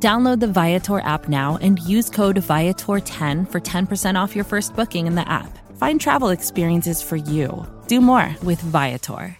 Download the Viator app now and use code Viator10 for 10% off your first booking in the app. Find travel experiences for you. Do more with Viator.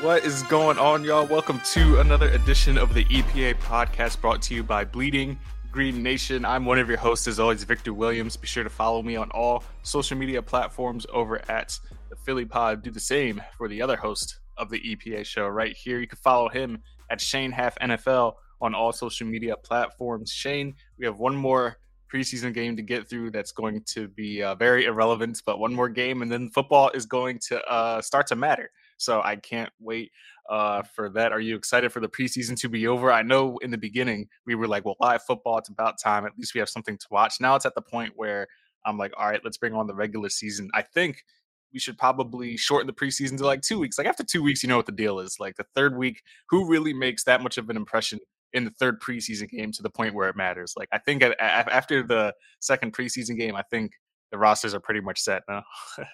What is going on, y'all? Welcome to another edition of the EPA podcast brought to you by Bleeding Green Nation. I'm one of your hosts, as always, Victor Williams. Be sure to follow me on all social media platforms over at the Philly Pod. Do the same for the other host of the EPA show right here. You can follow him at Shane Haff NFL on all social media platforms. Shane, we have one more preseason game to get through that's going to be uh, very irrelevant, but one more game, and then football is going to uh, start to matter. So I can't wait uh, for that. Are you excited for the preseason to be over? I know in the beginning we were like, well, live football, it's about time. At least we have something to watch. Now it's at the point where I'm like, all right, let's bring on the regular season. I think we should probably shorten the preseason to like two weeks. Like after two weeks, you know what the deal is. Like the third week, who really makes that much of an impression in the third preseason game to the point where it matters? Like I think after the second preseason game, I think the rosters are pretty much set now.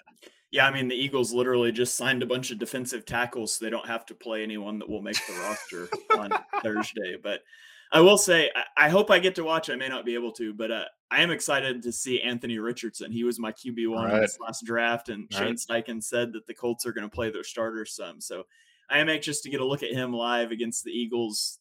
Yeah, I mean the Eagles literally just signed a bunch of defensive tackles, so they don't have to play anyone that will make the roster on Thursday. But I will say, I, I, hope I get to watch. I may not be able to, but uh, I am excited to see Anthony Richardson. He was my QB one right. in this last draft, and Shane Steichen said that the Colts are going to play their starters some. So I am anxious to get a look at him live against the Eagles'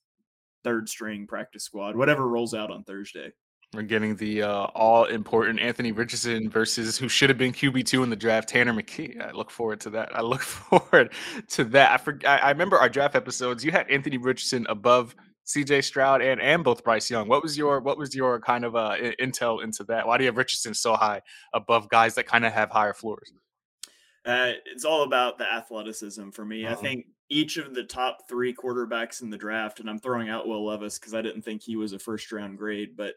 third string practice squad, whatever rolls out on Thursday. We're getting the uh, all important Anthony Richardson versus who should have been QB two in the draft, Tanner McKee. I look forward to that. I look forward to that. I, I remember our draft episodes. You had Anthony Richardson above CJ Stroud and and both Bryce Young. What was your what was your kind of uh, intel into that? Why do you have Richardson so high above guys that kind of have higher floors? Uh, it's all about the athleticism for me. Uh-huh. I think each of the top three quarterbacks in the draft, and I'm throwing out Will Levis because I didn't think he was a first round grade, but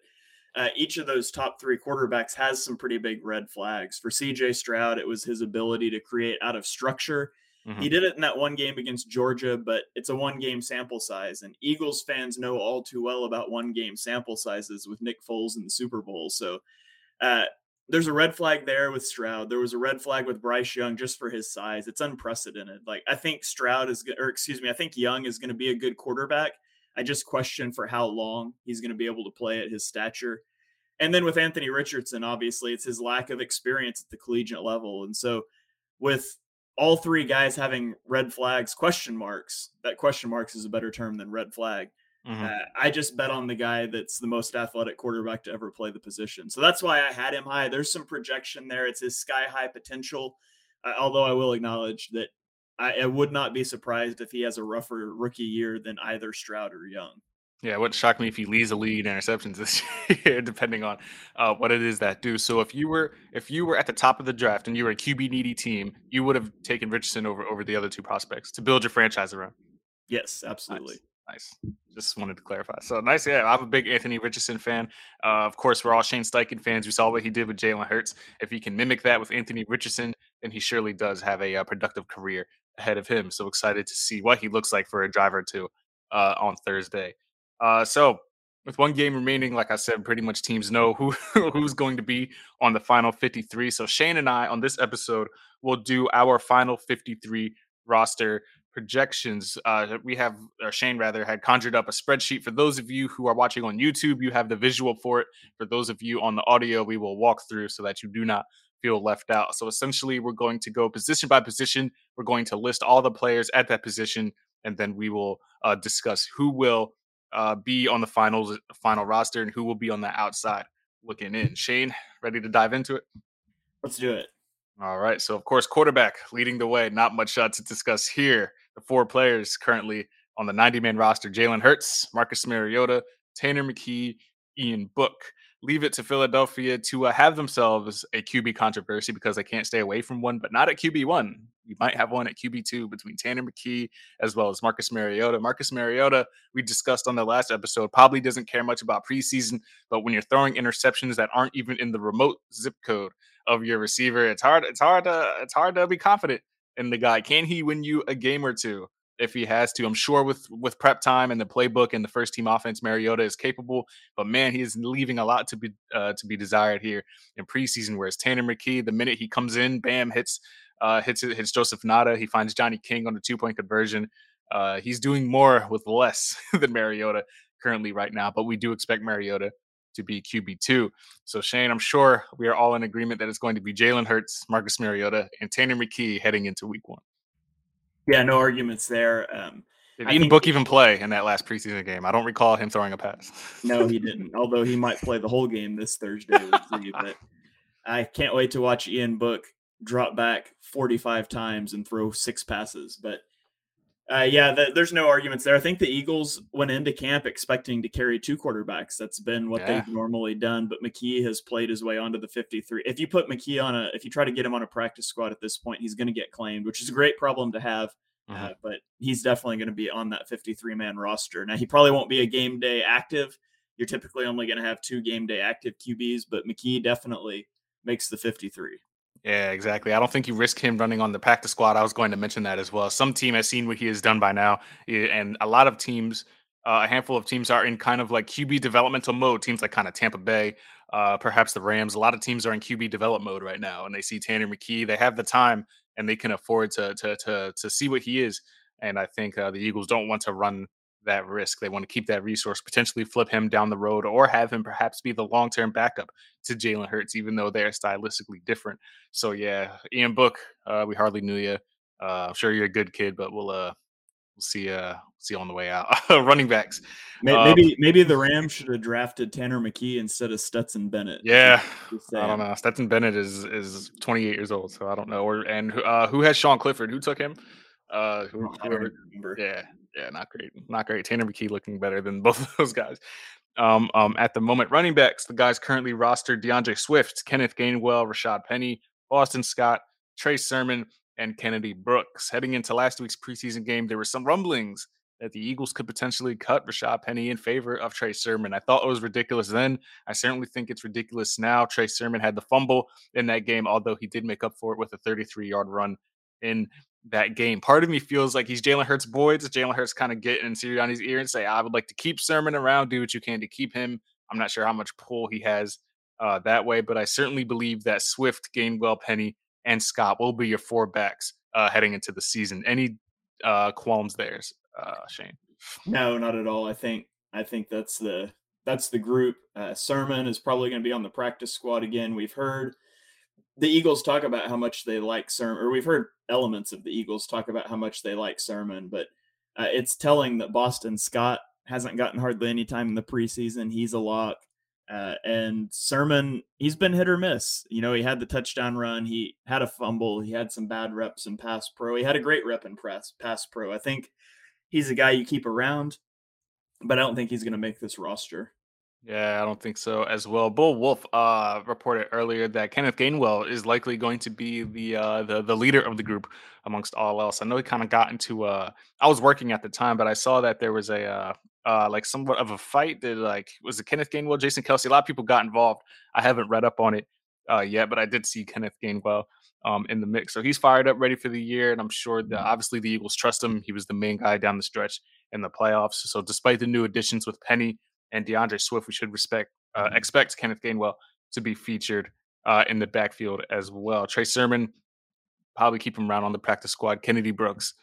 uh, each of those top three quarterbacks has some pretty big red flags. For CJ Stroud, it was his ability to create out of structure. Mm-hmm. He did it in that one game against Georgia, but it's a one game sample size. And Eagles fans know all too well about one game sample sizes with Nick Foles in the Super Bowl. So uh, there's a red flag there with Stroud. There was a red flag with Bryce Young just for his size. It's unprecedented. Like I think Stroud is, or excuse me, I think Young is going to be a good quarterback. I just question for how long he's going to be able to play at his stature. And then with Anthony Richardson, obviously, it's his lack of experience at the collegiate level. And so with all three guys having red flags, question marks, that question marks is a better term than red flag. Mm-hmm. Uh, I just bet on the guy that's the most athletic quarterback to ever play the position. So that's why I had him high. There's some projection there. It's his sky high potential. Uh, although I will acknowledge that I, I, would not be surprised if he has a rougher rookie year than either Stroud or Young. Yeah, it wouldn't shock me if he leads the lead in interceptions this year, depending on uh, what it is that do. So if you were if you were at the top of the draft and you were a QB needy team, you would have taken Richardson over over the other two prospects to build your franchise around. Yes, absolutely. Nice. nice. Just wanted to clarify. So nice. Yeah, I'm a big Anthony Richardson fan. Uh, of course, we're all Shane Steichen fans. We saw what he did with Jalen Hurts. If he can mimic that with Anthony Richardson, then he surely does have a, a uh, productive career ahead of him. So excited to see what he looks like for a driver too uh, on Thursday. Uh, so with one game remaining, like I said, pretty much teams know who who's going to be on the final 53. So Shane and I on this episode will do our final 53 roster projections. Uh, we have Shane rather had conjured up a spreadsheet. For those of you who are watching on YouTube, you have the visual for it. For those of you on the audio, we will walk through so that you do not feel left out. So essentially, we're going to go position by position. We're going to list all the players at that position, and then we will uh, discuss who will uh, be on the finals final roster and who will be on the outside looking in. Shane, ready to dive into it? Let's do it. All right. So of course, quarterback leading the way. Not much uh, to discuss here. The four players currently on the 90 man roster: Jalen Hurts, Marcus Mariota, Tanner McKee, Ian Book. Leave it to Philadelphia to uh, have themselves a QB controversy because they can't stay away from one, but not at QB one. We might have one at QB two between Tanner McKee as well as Marcus Mariota. Marcus Mariota, we discussed on the last episode, probably doesn't care much about preseason, but when you're throwing interceptions that aren't even in the remote zip code of your receiver, it's hard. It's hard to. It's hard to be confident in the guy. Can he win you a game or two? If he has to. I'm sure with with prep time and the playbook and the first team offense, Mariota is capable. But man, he is leaving a lot to be uh, to be desired here in preseason. Whereas Tanner McKee, the minute he comes in, bam, hits uh, hits hits Joseph Ngata. He finds Johnny King on the two point conversion. Uh, he's doing more with less than Mariota currently right now. But we do expect Mariota to be QB two. So Shane, I'm sure we are all in agreement that it's going to be Jalen Hurts, Marcus Mariota, and Tanner McKee heading into Week One. Yeah, no arguments there. Um, Did Ian Book even play in that last preseason game? I don't recall him throwing a pass. no, he didn't. Although he might play the whole game this Thursday. But I can't wait to watch Ian Book drop back 45 times and throw six passes. But uh, yeah, the, there's no arguments there. I think the Eagles went into camp expecting to carry two quarterbacks. That's been what yeah. they've normally done. But McKee has played his way onto the 53. If you put McKee on a, if you try to get him on a practice squad at this point, he's going to get claimed, which is a great problem to have. Mm-hmm. Uh, but he's definitely going to be on that 53 man roster. Now, he probably won't be a game day active. You're typically only going to have two game day active QBs, but McKee definitely makes the 53. Yeah, exactly. I don't think you risk him running on the practice squad. I was going to mention that as well. Some team has seen what he has done by now, and a lot of teams, uh, a handful of teams are in kind of like QB developmental mode. Teams like kind of Tampa Bay, uh, perhaps the Rams. A lot of teams are in QB develop mode right now, and they see Tanner McKee. They have the time and they can afford to to to to see what he is. And I think uh, the Eagles don't want to run that risk. They want to keep that resource, potentially flip him down the road, or have him perhaps be the long term backup to Jalen Hurts, even though they're stylistically different. So yeah, Ian Book, uh, we hardly knew you. Uh, I'm sure you're a good kid, but we'll uh we'll see uh see on the way out. Running backs. Maybe, um, maybe maybe the Rams should have drafted Tanner McKee instead of Stetson Bennett. Yeah, I don't know. Stetson Bennett is is 28 years old, so I don't know. Or and uh, who has Sean Clifford? Who took him? Uh, who, whoever, yeah, yeah, not great, not great. Tanner McKee looking better than both of those guys. Um, um, at the moment, running backs, the guys currently rostered: DeAndre Swift, Kenneth Gainwell, Rashad Penny, Boston Scott, Trey Sermon, and Kennedy Brooks. Heading into last week's preseason game, there were some rumblings that the Eagles could potentially cut Rashad Penny in favor of Trey Sermon. I thought it was ridiculous then. I certainly think it's ridiculous now. Trey Sermon had the fumble in that game, although he did make up for it with a 33 yard run in that game. Part of me feels like he's Jalen Hurts' boy. Does Jalen Hurts kind of get in Sirianni's ear and say, I would like to keep Sermon around, do what you can to keep him. I'm not sure how much pull he has uh, that way, but I certainly believe that Swift, Gainwell, Penny, and Scott will be your four backs uh, heading into the season. Any uh, qualms there, uh, Shane? No, not at all. I think I think that's the that's the group. Uh, Sermon is probably going to be on the practice squad again. We've heard the Eagles talk about how much they like Sermon, or we've heard elements of the Eagles talk about how much they like Sermon, but uh, it's telling that Boston Scott hasn't gotten hardly any time in the preseason. He's a lock. Uh, and Sermon, he's been hit or miss. You know, he had the touchdown run, he had a fumble, he had some bad reps in pass pro. He had a great rep in press pass pro. I think he's a guy you keep around, but I don't think he's going to make this roster. Yeah, I don't think so as well. Bo Wulf uh, reported earlier that Kenneth Gainwell is likely going to be the uh, the the leader of the group amongst all else. I know he kind of got into. Uh, I was working at the time, but I saw that there was a uh, uh, like somewhat of a fight that like was it Kenneth Gainwell, Jason Kelce. A lot of people got involved. I haven't read up on it uh, yet, but I did see Kenneth Gainwell um, in the mix. So he's fired up, ready for the year, and I'm sure that obviously the Eagles trust him. He was the main guy down the stretch in the playoffs. So despite the new additions with Penny and DeAndre Swift, we should respect uh, mm-hmm. expect Kenneth Gainwell to be featured uh, in the backfield as well. Trey Sermon probably keep him around on the practice squad. Kennedy Brooks,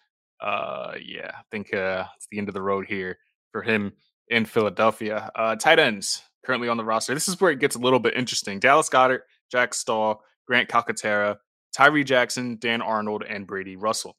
uh, yeah, I think uh, it's the end of the road here for him in Philadelphia. Uh, tight ends currently on the roster. This is where it gets a little bit interesting. Dallas Goedert, Jack Stoll, Grant Calcaterra, Tyree Jackson, Dan Arnold, and Brady Russell.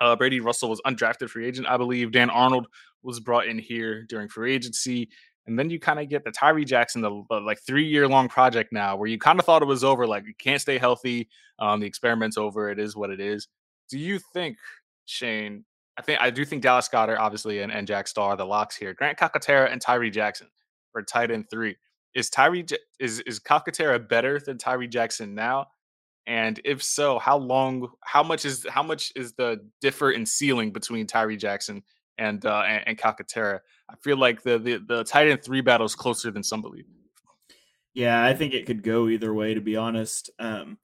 Uh, Brady Russell was undrafted free agent, I believe. Dan Arnold was brought in here during free agency. And then you kind of get the Tyree Jackson, the, the like three year long project now, where you kind of thought it was over. Like you can't stay healthy. Um, the experiment's over. It is what it is. Do you think, Shane? I think I do think Dallas Goedert, obviously, and, and Jack Stoll are the locks here. Grant Calcaterra and Tyree Jackson. for tight end three. Is Tyree is is Calcaterra better than Tyree Jackson now? And if so, how long? How much is how much is the differ in ceiling between Tyree Jackson and uh, and, and Calcaterra? I feel like the the the tight end three battle is closer than some believe. Yeah, I think it could go either way, to be honest. Um,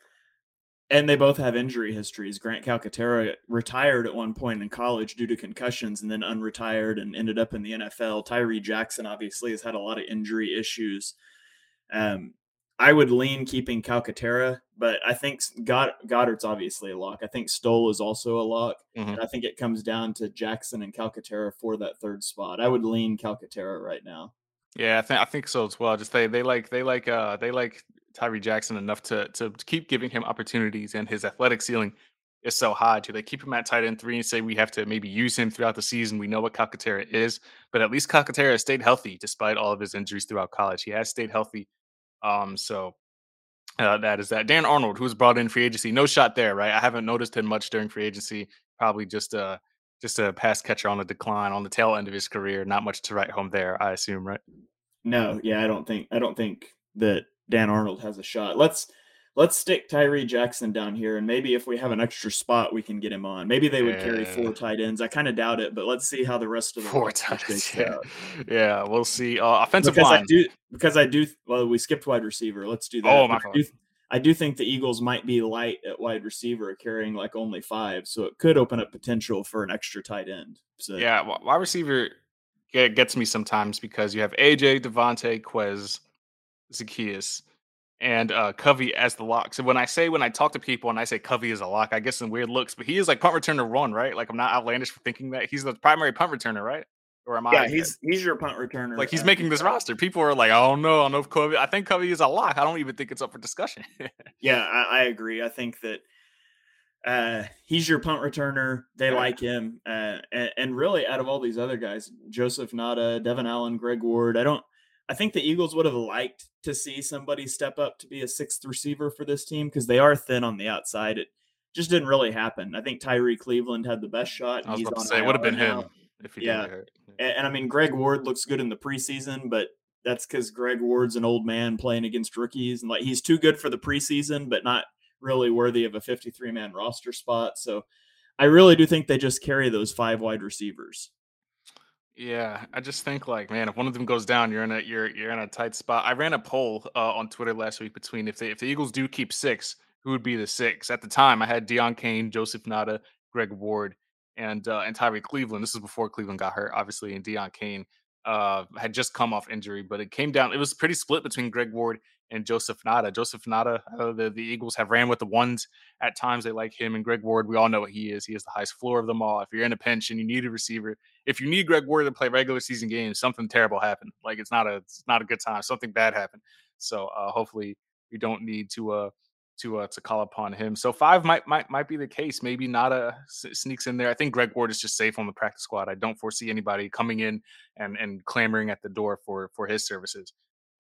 and they both have injury histories. Grant Calcaterra retired at one point in college due to concussions and then unretired and ended up in the NFL. Tyree Jackson obviously has had a lot of injury issues. Um, I would lean keeping Calcaterra, but I think God, Goedert's obviously a lock. I think Stoll is also a lock. Mm-hmm. And I think it comes down to Jackson and Calcaterra for that third spot. I would lean Calcaterra right now. Yeah, I think I think so as well. Just they they like they like uh they like Tyree Jackson enough to to keep giving him opportunities, and his athletic ceiling is so high. Do they keep him at tight end three and say we have to maybe use him throughout the season? We know what Calcaterra is, but at least Calcaterra has stayed healthy despite all of his injuries throughout college. He has stayed healthy um, so uh, that is that. Dan Arnold, who was brought in free agency, no shot there, right? I haven't noticed him much during free agency. Probably just a just a pass catcher on the decline on the tail end of his career. Not much to write home there, I assume, right? No, yeah, I don't think I don't think that Dan Arnold has a shot. Let's let's stick Tyree Jackson down here, and maybe if we have an extra spot, we can get him on. Maybe they would yeah. carry four tight ends. I kind of doubt it, but let's see how the rest of the four tight ends. Yeah. yeah, we'll see. Uh, offensive because line. I do because I do. Well, we skipped wide receiver. Let's do that. Oh my I do, I do think the Eagles might be light at wide receiver, carrying like only five, so it could open up potential for an extra tight end. So yeah, wide receiver gets me sometimes because you have AJ, Devontae, Quez, Zaccheaus and uh, Covey as the lock. So when I say when I talk to people and I say Covey is a lock, I get some weird looks, but he is like punt returner one, right? Like I'm not outlandish for thinking that he's the primary punt returner, right? Or am I? Yeah, he's he's your punt returner. Like he's making this roster. People are like, I don't know, I don't know if Covey. I think Covey is a lock. I don't even think it's up for discussion. yeah, I, I, agree. I think that uh, he's your punt returner. They yeah. like him, uh, and, and really, out of all these other guys, Joseph Ngata, Devin Allen, Greg Ward, I don't. I think the Eagles would have liked to see somebody step up to be a sixth receiver for this team because they are thin on the outside. It just didn't really happen. I think Tyree Cleveland had the best shot. I was about to say it would have been now. him if he yeah. And, and I mean, Greg Ward looks good in the preseason, but that's because Greg Ward's an old man playing against rookies, and like he's too good for the preseason, but not really worthy of a 53 man roster spot. So I really do think they just carry those five wide receivers. Yeah, I just think like, man, if one of them goes down, you're in a you're you're in a tight spot. I ran a poll uh, on Twitter last week between if they if the Eagles do keep six, who would be the six? At the time, I had Deon Cain, Joseph Ngata, Greg Ward, and uh, and Tyree Cleveland. This is before Cleveland got hurt, obviously, and Deon Cain uh, had just come off injury, but it came down. It was pretty split between Greg Ward and Joseph Ngata. Joseph Ngata, uh, the, the Eagles have ran with the ones at times. They like him and Greg Ward. We all know what he is. He is the highest floor of them all. If you're in a pinch and you need a receiver, if you need Greg Ward to play regular season games, something terrible happened. Like it's not a it's not a good time. Something bad happened. So uh, hopefully we don't need to uh to uh, to call upon him. So five might might might be the case. Maybe Ngata sneaks in there. I think Greg Ward is just safe on the practice squad. I don't foresee anybody coming in and and clamoring at the door for for his services.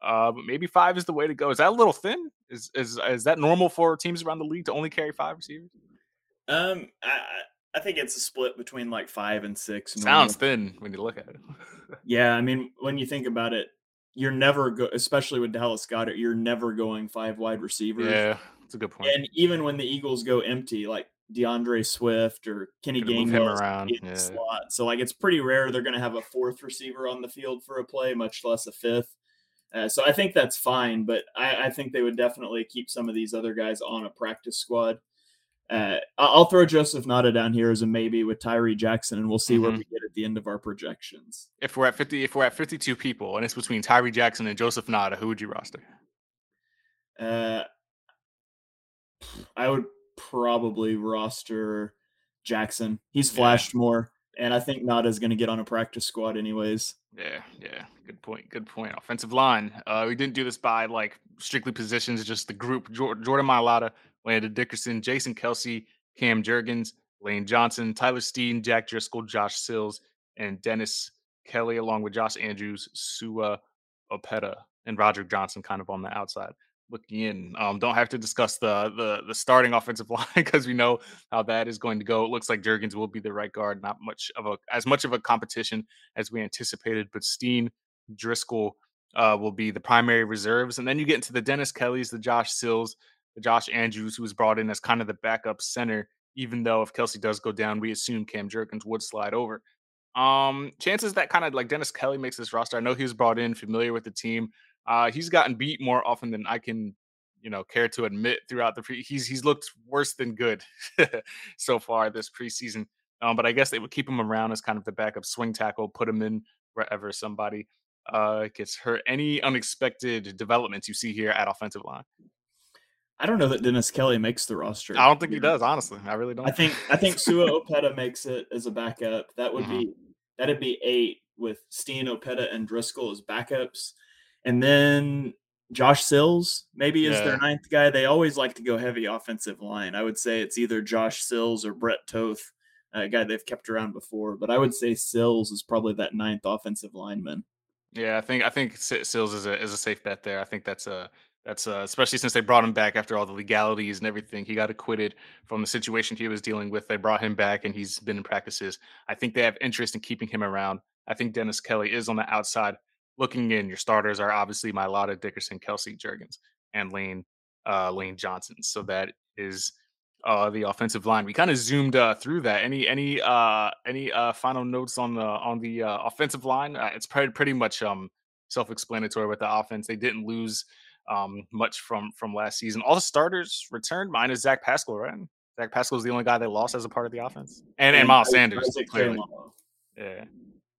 Uh, but maybe five is the way to go. Is that a little thin? Is is is that normal for teams around the league to only carry five receivers? Um, I I think it's a split between like five and six. Sounds thin when you look at it. yeah, I mean, when you think about it, you're never go, especially with Dallas Goedert, you're never going five wide receivers. Yeah, that's a good point. And even when the Eagles go empty, like DeAndre Swift or Kenny Gainwell around yeah. slot, so like it's pretty rare they're going to have a fourth receiver on the field for a play, much less a fifth. Uh, so I think that's fine, but I, I, think they would definitely keep some of these other guys on a practice squad. Uh, I'll throw Joseph Ngata down here as a maybe with Tyree Jackson, and we'll see mm-hmm. where we get at the end of our projections. If we're at fifty, if we're at fifty-two people, and it's between Tyree Jackson and Joseph Ngata, who would you roster? Uh, I would probably roster Jackson. He's flashed yeah. more, and I think Ngata is going to get on a practice squad anyways. Yeah, yeah. Good point. Good point. Offensive line. Uh, we didn't do this by like strictly positions, just the group. Jordan Mailata, Landon Dickerson, Jason Kelce, Cam Jurgens, Lane Johnson, Tyler Steen, Jack Driscoll, Josh Sills, and Dennis Kelly, along with Josh Andrews, Sua Opeta, and Roger Johnson, kind of on the outside looking in. Um, don't have to discuss the the the starting offensive line because we know how that is going to go. It looks like Jurgens will be the right guard. Not much of a as much of a competition as we anticipated, but Steen, Driscoll, uh, will be the primary reserves. And then you get into the Dennis Kellys, the Josh Sills, the Josh Andrews, who was brought in as kind of the backup center, even though if Kelce does go down, we assume Cam Jurgens would slide over. Um, chances that kind of like Dennis Kelly makes this roster. I know he was brought in, familiar with the team. Uh, he's gotten beat more often than I can, you know, care to admit throughout the pre. He's he's looked worse than good so far this preseason. Um, but I guess they would keep him around as kind of the backup swing tackle, put him in wherever somebody uh, gets hurt. Any unexpected developments you see here at offensive line? I don't know that Dennis Kelly makes the roster. I don't think he does, honestly. I really don't. I think I think Sua Opeta makes it as a backup. That would mm-hmm. be that'd be eight with Steen Opeta and Driscoll as backups. And then Josh Sills maybe is yeah. their ninth guy. They always like to go heavy offensive line. I would say it's either Josh Sills or Brett Toth, a guy they've kept around before. But I would say Sills is probably that ninth offensive lineman. Yeah, I think I think Sills is a is a safe bet there. I think that's a that's uh, especially since they brought him back after all the legalities and everything. He got acquitted from the situation he was dealing with. They brought him back and he's been in practices. I think they have interest in keeping him around. I think Dennis Kelly is on the outside looking in. Your starters are obviously Mailata, Dickerson, Kelce, Jurgens, and Lane uh, Lane Johnson. So that is uh, the offensive line. We kind of zoomed uh, through that. Any any uh, any uh, final notes on the on the uh, offensive line? Uh, it's pretty pretty much um, self-explanatory with the offense. They didn't lose um, much from from last season. All the starters returned, minus Zach Pascal, right? Zach Pascal is the only guy they lost as a part of the offense, and and Miles Sanders clearly, yeah,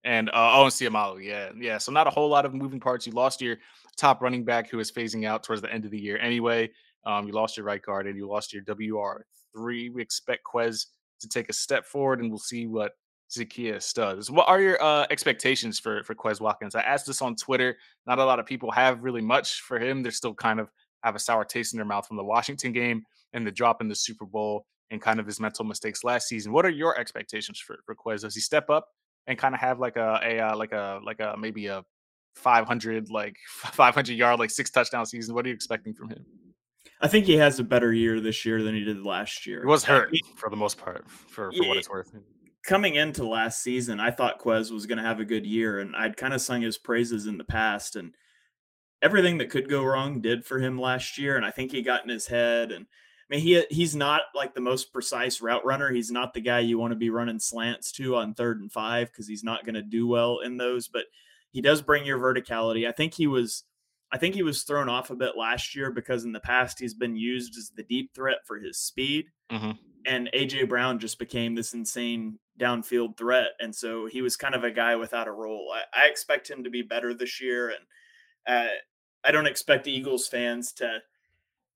and uh, oh, and Seumalo, yeah, yeah. So not a whole lot of moving parts. You lost your top running back who is phasing out towards the end of the year anyway. Um, you lost your right guard and you lost your WR three. We expect Quez to take a step forward, and we'll see what Zaccheaus does. What are your uh, expectations for for Quez Watkins? I asked this on Twitter. Not a lot of people have really much for him. They're still kind of have a sour taste in their mouth from the Washington game and the drop in the Super Bowl and kind of his mental mistakes last season. What are your expectations for for Quez? Does he step up and kind of have like a a uh, like a like a maybe a 500 like 500 yard like six touchdown season? What are you expecting from him? I think he has a better year this year than he did last year. He was hurt for the most part, for, for yeah, what it's worth coming into last season, I thought Quez was going to have a good year, and I'd kind of sung his praises in the past, and everything that could go wrong did for him last year. And I think he got in his head, and I mean, he he's not like the most precise route runner. He's not the guy you want to be running slants to on third and five because he's not going to do well in those. But he does bring your verticality. I think he was. I think he was thrown off a bit last year because in the past he's been used as the deep threat for his speed. Mm-hmm and AJ Brown just became this insane downfield threat, and so he was kind of a guy without a role. I, I expect him to be better this year, and uh, I don't expect Eagles fans to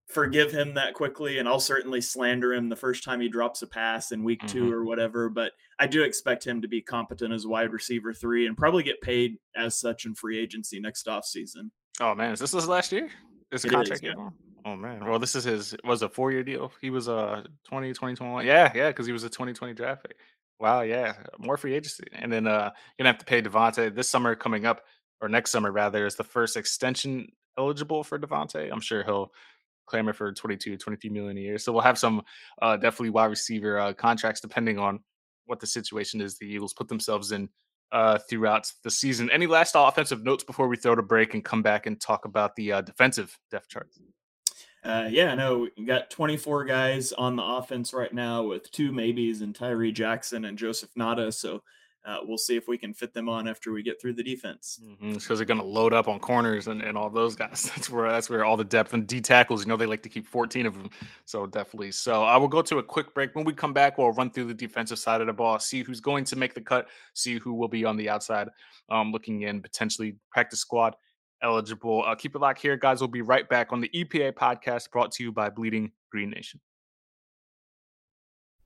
forgive him that quickly, and I'll certainly slander him the first time he drops a pass in week mm-hmm. two or whatever. But I do expect him to be competent as wide receiver three and probably get paid as such in free agency next off season. Oh man, is this his last year? This contract is, yeah. Oh man. Well, this is his was a four year deal. He was a 20, 2021. Yeah, yeah, because he was a 2020 draft pick. Wow, yeah. More free agency. And then uh you're gonna have to pay Devonte this summer coming up, or next summer rather, is the first extension eligible for Devonte. I'm sure he'll clamor for 22, 23 million a year. So we'll have some uh definitely wide receiver uh contracts depending on what the situation is the Eagles put themselves in uh, throughout the season. Any last offensive notes before we throw to break and come back and talk about the uh, defensive depth charts? Uh, yeah, no, we got 24 guys on the offense right now with two maybes and Tyree Jackson and Joseph Ngata. So uh, we'll see if we can fit them on after we get through the defense. Because mm-hmm, they're going to load up on corners and, and all those guys. That's where that's where all the depth and D tackles. You know they like to keep 14 of them. So definitely. So I will go to a quick break. When we come back, we'll run through the defensive side of the ball, see who's going to make the cut, see who will be on the outside, um, looking in potentially practice squad eligible. Uh, keep it locked here, guys. We'll be right back on the EPA podcast brought to you by Bleeding Green Nation.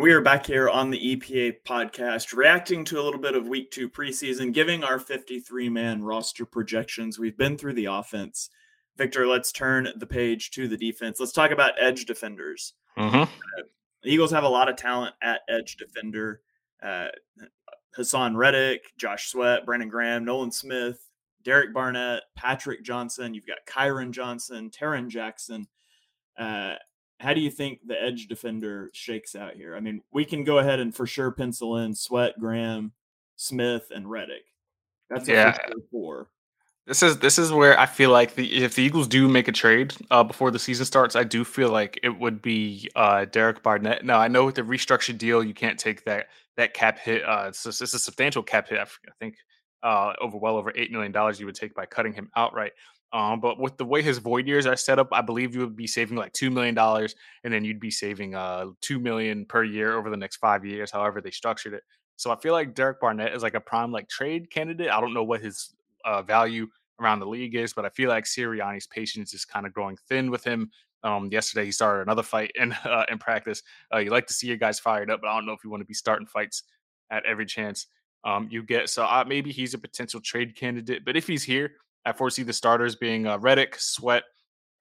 We are back here on the EPA podcast, reacting to a little bit of week two preseason, giving our 53 man roster projections. We've been through the offense. Victor, let's turn the page to the defense. Let's talk about edge defenders. Mm-hmm. Uh, the Eagles have a lot of talent at edge defender. Uh, Haason Reddick, Josh Sweat, Brandon Graham, Nolan Smith, Derek Barnett, Patrick Johnson. You've got Kyron Johnson, Tarron Jackson. Uh, how do you think the edge defender shakes out here? I mean, we can go ahead and for sure pencil in Sweat, Graham, Smith, and Reddick. That's yeah. Four. This is this is where I feel like the if the Eagles do make a trade uh, before the season starts, I do feel like it would be uh, Derek Barnett. Now I know with the restructured deal, you can't take that that cap hit. Uh, it's, it's a substantial cap hit. I think uh, over well over eight million dollars you would take by cutting him outright. Um, but with the way his void years are set up, I believe you would be saving like two million dollars, and then you'd be saving uh two million per year over the next five years, however they structured it. So I feel like Derek Barnett is like a prime like trade candidate. I don't know what his uh, value around the league is, but I feel like Sirianni's patience is kind of growing thin with him. Um, yesterday he started another fight in uh, in practice. Uh, you like to see your guys fired up, but I don't know if you want to be starting fights at every chance um, you get. So uh, maybe he's a potential trade candidate. But if he's here, I foresee the starters being uh, Reddick, Sweat,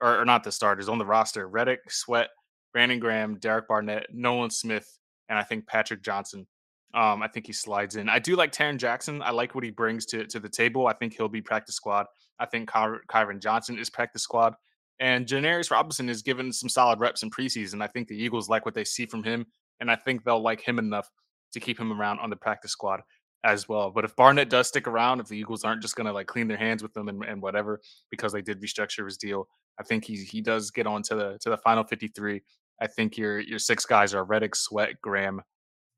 or, or, not the starters on the roster: Reddick, Sweat, Brandon Graham, Derek Barnett, Nolan Smith, and I think Patrick Johnson. Um, I think he slides in. I do like Tarron Jackson. I like what he brings to to the table. I think he'll be practice squad. I think Ky- Kyron Johnson is practice squad. And Janarius Robinson is given some solid reps in preseason. I think the Eagles like what they see from him, and I think they'll like him enough to keep him around on the practice squad as well. But if Barnett does stick around, if the Eagles aren't just going to like clean their hands with them and, and whatever because they did restructure his deal, I think he he does get on to the to the final 53. I think your your six guys are Reddick, Sweat, Graham,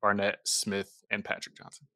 Barnett, Smith, and Patrick Johnson.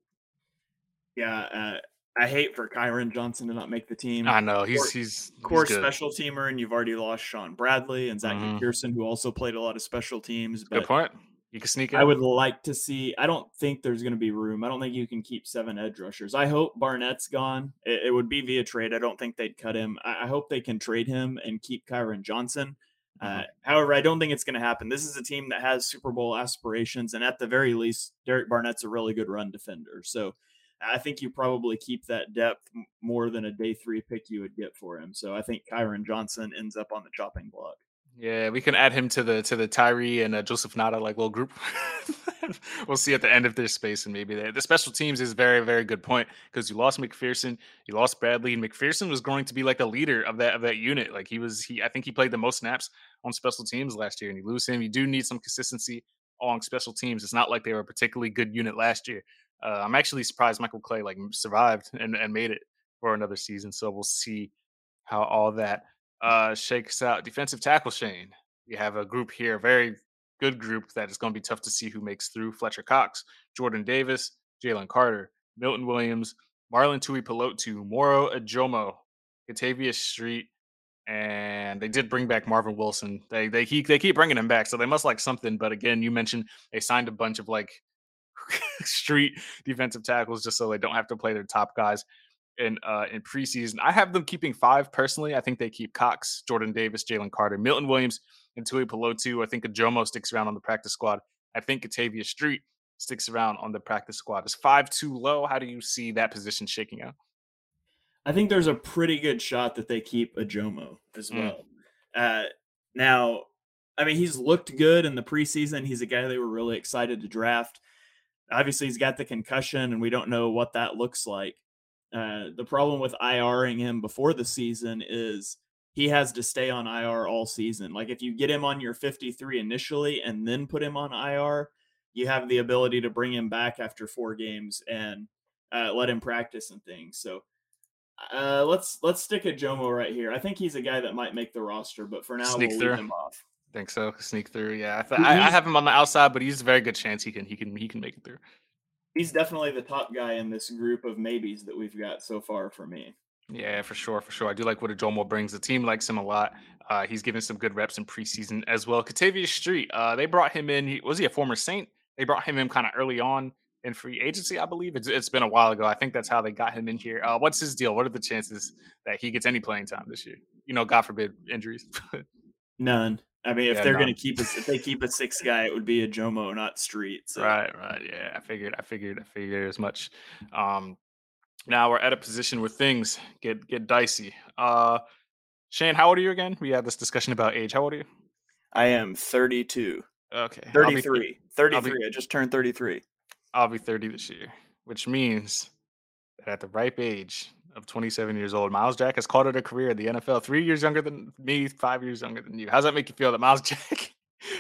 Yeah, uh, I hate for Kyron Johnson to not make the team. I know he's he's core he's special teamer, and you've already lost Shaun Bradley and Zach mm-hmm. Who also played a lot of special teams. But Good point. You can sneak. I would like to see. I don't think there's going to be room. I don't think you can keep seven edge rushers. I hope Barnett's gone. It, it would be via trade. I don't think they'd cut him. I, I hope they can trade him and keep Kyron Johnson. Uh, mm-hmm. however, I don't think it's going to happen. This is a team that has Super Bowl aspirations, and at the very least, Derek Barnett's a really good run defender. So I think you probably keep that depth more than a day three pick you would get for him. So I think Kyron Johnson ends up on the chopping block. Yeah, we can add him to the to the Tyree and uh, Joseph Ngata like little group. we'll see at the end of their space and maybe they, the special teams is very very good point because you lost McPhearson, you lost Bradley, and McPhearson was going to be like the leader of that of that unit. Like he was, he I think he played the most snaps on special teams last year, and you lose him. You do need some consistency on special teams. It's not like they were a particularly good unit last year. Uh, I'm actually surprised Michael Clay like survived and, and made it for another season. So we'll see how all that uh, shakes out. Defensive tackle Shane. We have a group here, very good group that is going to be tough to see who makes through. Fletcher Cox, Jordan Davis, Jalen Carter, Milton Williams, Marlon Tuipulotu, Moro Ojomo, Kentavius Street, and they did bring back Marvin Wilson. They they keep they keep bringing him back, so they must like something. But again, you mentioned they signed a bunch of like street defensive tackles just so they don't have to play their top guys in uh, in preseason. I have them keeping five personally. I think they keep Cox, Jordan Davis, Jalen Carter, Milton Williams, and Tuipulotu. I think Ojomo sticks around on the practice squad. I think Kentavius Street sticks around on the practice squad. Is five too low? How do you see that position shaking out? I think there's a pretty good shot that they keep Ojomo as mm. well. Mm. Uh, now, I mean, he's looked good in the preseason. He's a guy they were really excited to draft. Obviously, he's got the concussion, and we don't know what that looks like. Uh, the problem with IRing him before the season is he has to stay on IR all season. Like if you get him on your 53 initially and then put him on IR, you have the ability to bring him back after four games and uh, let him practice and things. So uh, let's let's stick Ojomo right here. I think he's a guy that might make the roster, but for now Sneak we'll through. leave him off. Think so? Sneak through? Yeah, I, th- I, I have him on the outside, but he's a very good chance he can he can he can make it through. He's definitely the top guy in this group of maybes that we've got so far for me. Yeah, for sure, for sure. I do like what Ojomo brings. The team likes him a lot. Uh, he's given some good reps in preseason as well. Kentavius Street, uh, they brought him in. He, was he a former Saint? They brought him in kind of early on in free agency, I believe. It's, it's been a while ago. I think that's how they got him in here. Uh, what's his deal? What are the chances that he gets any playing time this year? You know, God forbid injuries. None. I mean, if yeah, they're going to keep us, if they keep a six guy, it would be Ojomo, not Street. So. Right, right. Yeah, I figured, I figured, I figured as much. Um, now we're at a position where things get get dicey. Uh, Shane, how old are you again? We had this discussion about age. How old are you? I am 32. Okay. 33. 33. Be, I just turned 33. I'll be 30 this year, which means that at the ripe age of 27 years old, Myles Jack has called it a career in the NFL. Three years younger than me, five years younger than you. How does that make you feel that Myles Jack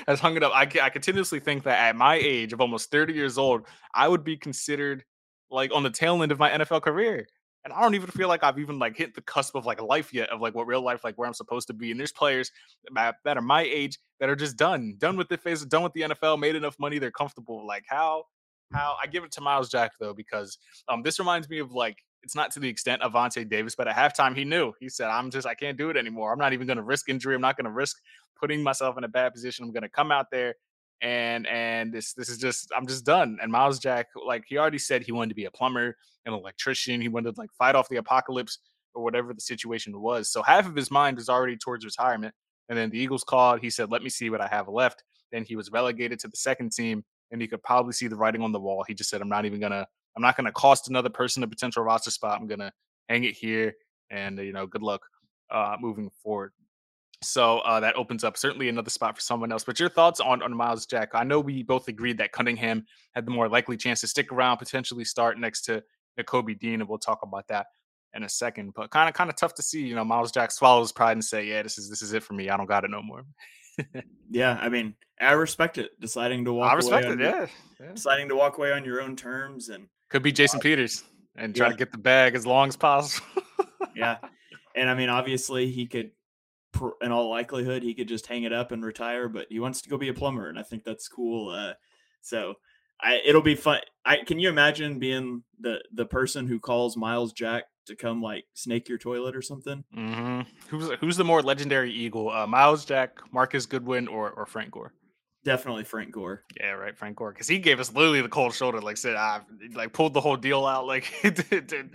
has hung it up? I, I continuously think that at my age of almost 30 years old, I would be considered like on the tail end of my NFL career. And I don't even feel like I've even like hit the cusp of like life yet of like what real life like where I'm supposed to be. And there's players that, are my age that are just done, done with the phase, done with the NFL, made enough money, they're comfortable. Like how how I give it to Myles Jack though because um this reminds me of like it's not to the extent of Vontae Davis, but at halftime he knew. He said, "I'm just I can't do it anymore. I'm not even going to risk injury. I'm not going to risk putting myself in a bad position. I'm going to come out there and and this this is just I'm just done. And Myles Jack, like he already said, he wanted to be a plumber, an electrician. He wanted to like fight off the apocalypse or whatever the situation was. So half of his mind is already towards retirement. And then the Eagles called. He said, "Let me see what I have left." Then he was relegated to the second team, and he could probably see the writing on the wall. He just said, "I'm not even gonna. I'm not gonna cost another person a potential roster spot. I'm gonna hang it here, and you know, good luck uh, moving forward." So uh, that opens up certainly another spot for someone else. But your thoughts on, on Myles Jack? I know we both agreed that Cunningham had the more likely chance to stick around, potentially start next to Nakobe Dean, and we'll talk about that in a second. But kind of kind of tough to see, you know, Myles Jack swallows pride and say, "Yeah, this is this is it for me. I don't got it no more." yeah, I mean, I respect it. Deciding to walk. I respect it. yeah. yeah. Deciding to walk away on your own terms and could be Jason Peters and try yeah. to get the bag as long as possible. yeah, and I mean, obviously, he could in all likelihood he could just hang it up and retire but he wants to go be a plumber and i think that's cool uh, so I, it'll be fun i can you imagine being the the person who calls Myles jack to come like snake your toilet or something mm-hmm. who's who's the more legendary eagle uh, myles jack Marquise goodwin or or frank gore definitely frank gore yeah right frank gore because he gave us literally the cold shoulder like said i like pulled the whole deal out like did, did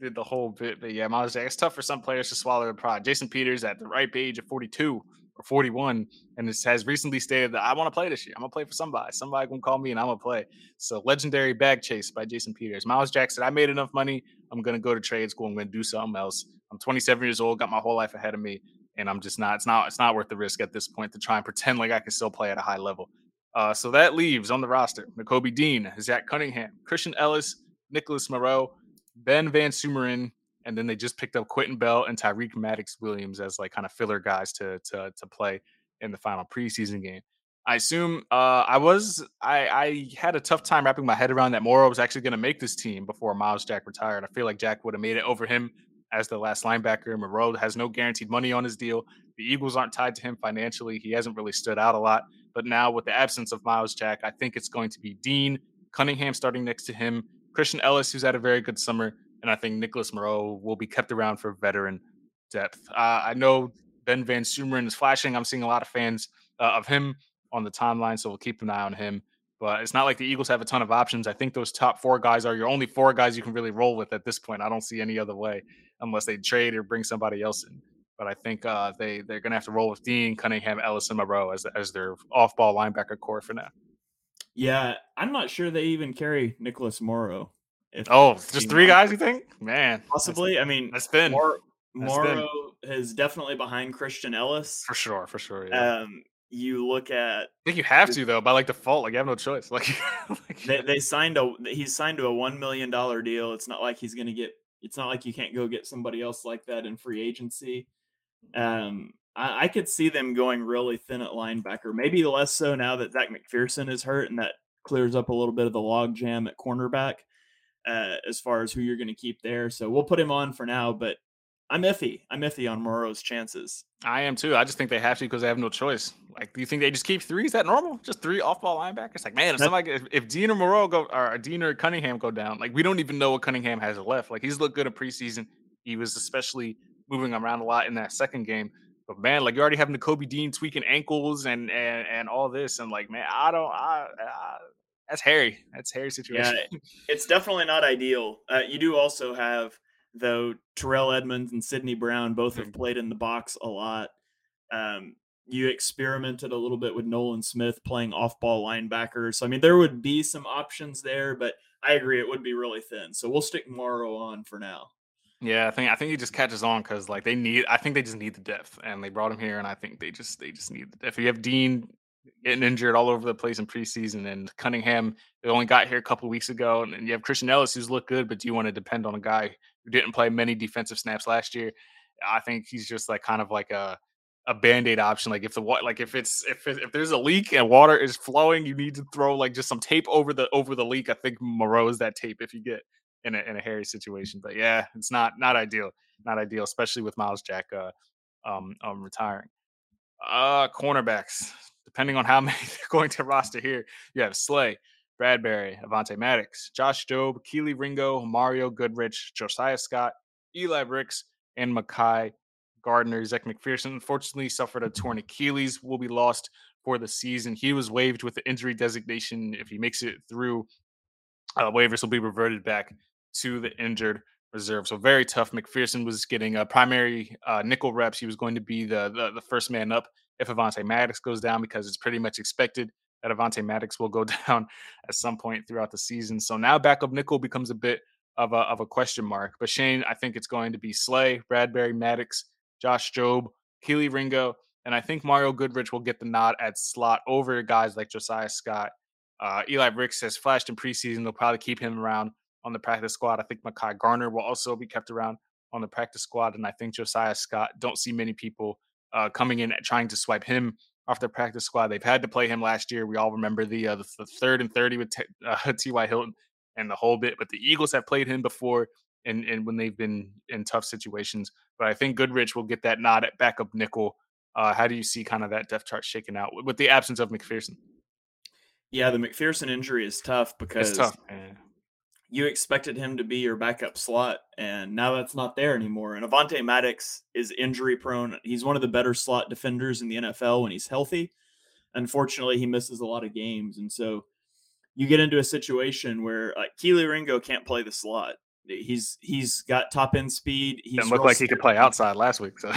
did the whole bit. But yeah, Myles Jack, it's tough for some players to swallow the pride. Jason Peters at the ripe age of 42 or 41 and has recently stated that I want to play this year. I'm gonna play for somebody. Somebody gonna call me and I'm gonna play. So legendary bag chase by Jason Peters. Myles Jack said, I made enough money. I'm gonna go to trade school. I'm gonna do something else. I'm 27 years old, got my whole life ahead of me, and I'm just not. It's not. It's not worth the risk at this point to try and pretend like I can still play at a high level. Uh, so that leaves on the roster Nakobe Dean, Zach Cunningham, Christian Ellis, Nicholas Morrow, Ben Van Sumeren, and then they just picked up Quentin Bell and Tyreek Maddox Williams as like kind of filler guys to to to play in the final preseason game. I assume uh, I was I, I had a tough time wrapping my head around that Morrow was actually going to make this team before Myles Jack retired. I feel like Jack would have made it over him as the last linebacker. Morrow has no guaranteed money on his deal. The Eagles aren't tied to him financially. He hasn't really stood out a lot. But now with the absence of Myles Jack, I think it's going to be Dean Cunningham starting next to him, Christian Ellis, who's had a very good summer, and I think Nicholas Morrow will be kept around for veteran depth. Uh, I know Ben Van Sumeren is flashing. I'm seeing a lot of fans uh, of him on the timeline, so we'll keep an eye on him. But it's not like the Eagles have a ton of options. I think those top four guys are your only four guys you can really roll with at this point. I don't see any other way unless they trade or bring somebody else in. But I think uh, they they're going to have to roll with Dean Cunningham, Ellis, and Morrow as as their off ball linebacker core for now. Yeah, I'm not sure they even carry Nicholas Morrow. oh, just three guys, you think? Man, possibly. I mean, that's been Mor- Morrow is definitely behind Christian Ellis for sure, for sure. Yeah. Um, you look at. I think you have to though, by like default. Like you have no choice. Like, like they, they signed a he's signed to a one million dollar deal. It's not like he's going to get. It's not like you can't go get somebody else like that in free agency. Um, I, I could see them going really thin at linebacker. Maybe less so now that Zach McPhearson is hurt, and that clears up a little bit of the log jam at cornerback uh, as far as who you're going to keep there. So we'll put him on for now. But I'm iffy. I'm iffy on Morrow's chances. I am too. I just think they have to because they have no choice. Like, do you think they just keep three? Is that normal? Just three off-ball linebackers? Like, man, if somebody, if, if Dean or Morrow go or Dean or Cunningham go down, like we don't even know what Cunningham has left. Like he's looked good in preseason. He was especially moving around a lot in that second game. But man, like you already have Nakobe Dean tweaking ankles and and and all this, and like man, I don't, I, I that's hairy. That's hairy situation. Yeah, it's definitely not ideal. Uh, you do also have though Terrell Edmunds and Sydney Brown both have played in the box a lot. Um, you experimented a little bit with Nolan Smith playing off-ball linebacker. So I mean, there would be some options there, but I agree it would be really thin. So we'll stick Morrow on for now. Yeah, I think I think he just catches on because like they need. I think they just need the depth, and they brought him here, and I think they just they just need the depth. You have Dean getting injured all over the place in preseason, and Cunningham they only got here a couple weeks ago, and, and you have Christian Elliss who's looked good, but do you want to depend on a guy who didn't play many defensive snaps last year? I think he's just like kind of like a a band-aid option like if the what like if it's if if there's a leak and water is flowing you need to throw like just some tape over the over the leak i think Morrow is that tape if you get in a in a hairy situation but yeah it's not not ideal not ideal especially with Myles Jack uh um, um retiring uh cornerbacks depending on how many they're going to roster here, you have Slay, Bradberry, Avonte Maddox, Josh Jobe, Kelee Ringo, Mario Goodrich, Josiah Scott, Eli Ricks, and Mekhi Garner. Zech McPhearson unfortunately suffered a torn Achilles, will be lost for the season. He was waived with the injury designation. If he makes it through, uh, waivers will be reverted back to the injured reserve. So very tough. McPhearson was getting a primary uh, nickel reps. He was going to be the, the, the first man up if Avonte Maddox goes down because it's pretty much expected that Avonte Maddox will go down at some point throughout the season. So now backup nickel becomes a bit of a of a question mark. But Shane, I think it's going to be Slay, Bradberry, Maddox, Josh Jobe, Kelee Ringo, and I think Mario Goodrich will get the nod at slot over guys like Josiah Scott. Uh, Eli Ricks has flashed in preseason. They'll probably keep him around on the practice squad. I think Mekhi Garner will also be kept around on the practice squad. And I think Josiah Scott, don't see many people uh, coming in trying to swipe him off the practice squad. They've had to play him last year. We all remember the uh, the, the, third and thirty with T.Y. Uh, Hilton and the whole bit. But the Eagles have played him before, and and when they've been in tough situations. But I think Goodrich will get that nod at backup nickel. Uh, how do you see kind of that depth chart shaking out with the absence of McPhearson? Yeah, the McPhearson injury is tough because tough, you expected him to be your backup slot, and now that's not there anymore. And Avonte Maddox is injury prone. He's one of the better slot defenders in the NFL when he's healthy. Unfortunately, he misses a lot of games, and so you get into a situation where like Kelee Ringo can't play the slot. He's he's got top end speed. He looked like he could play outside last week. So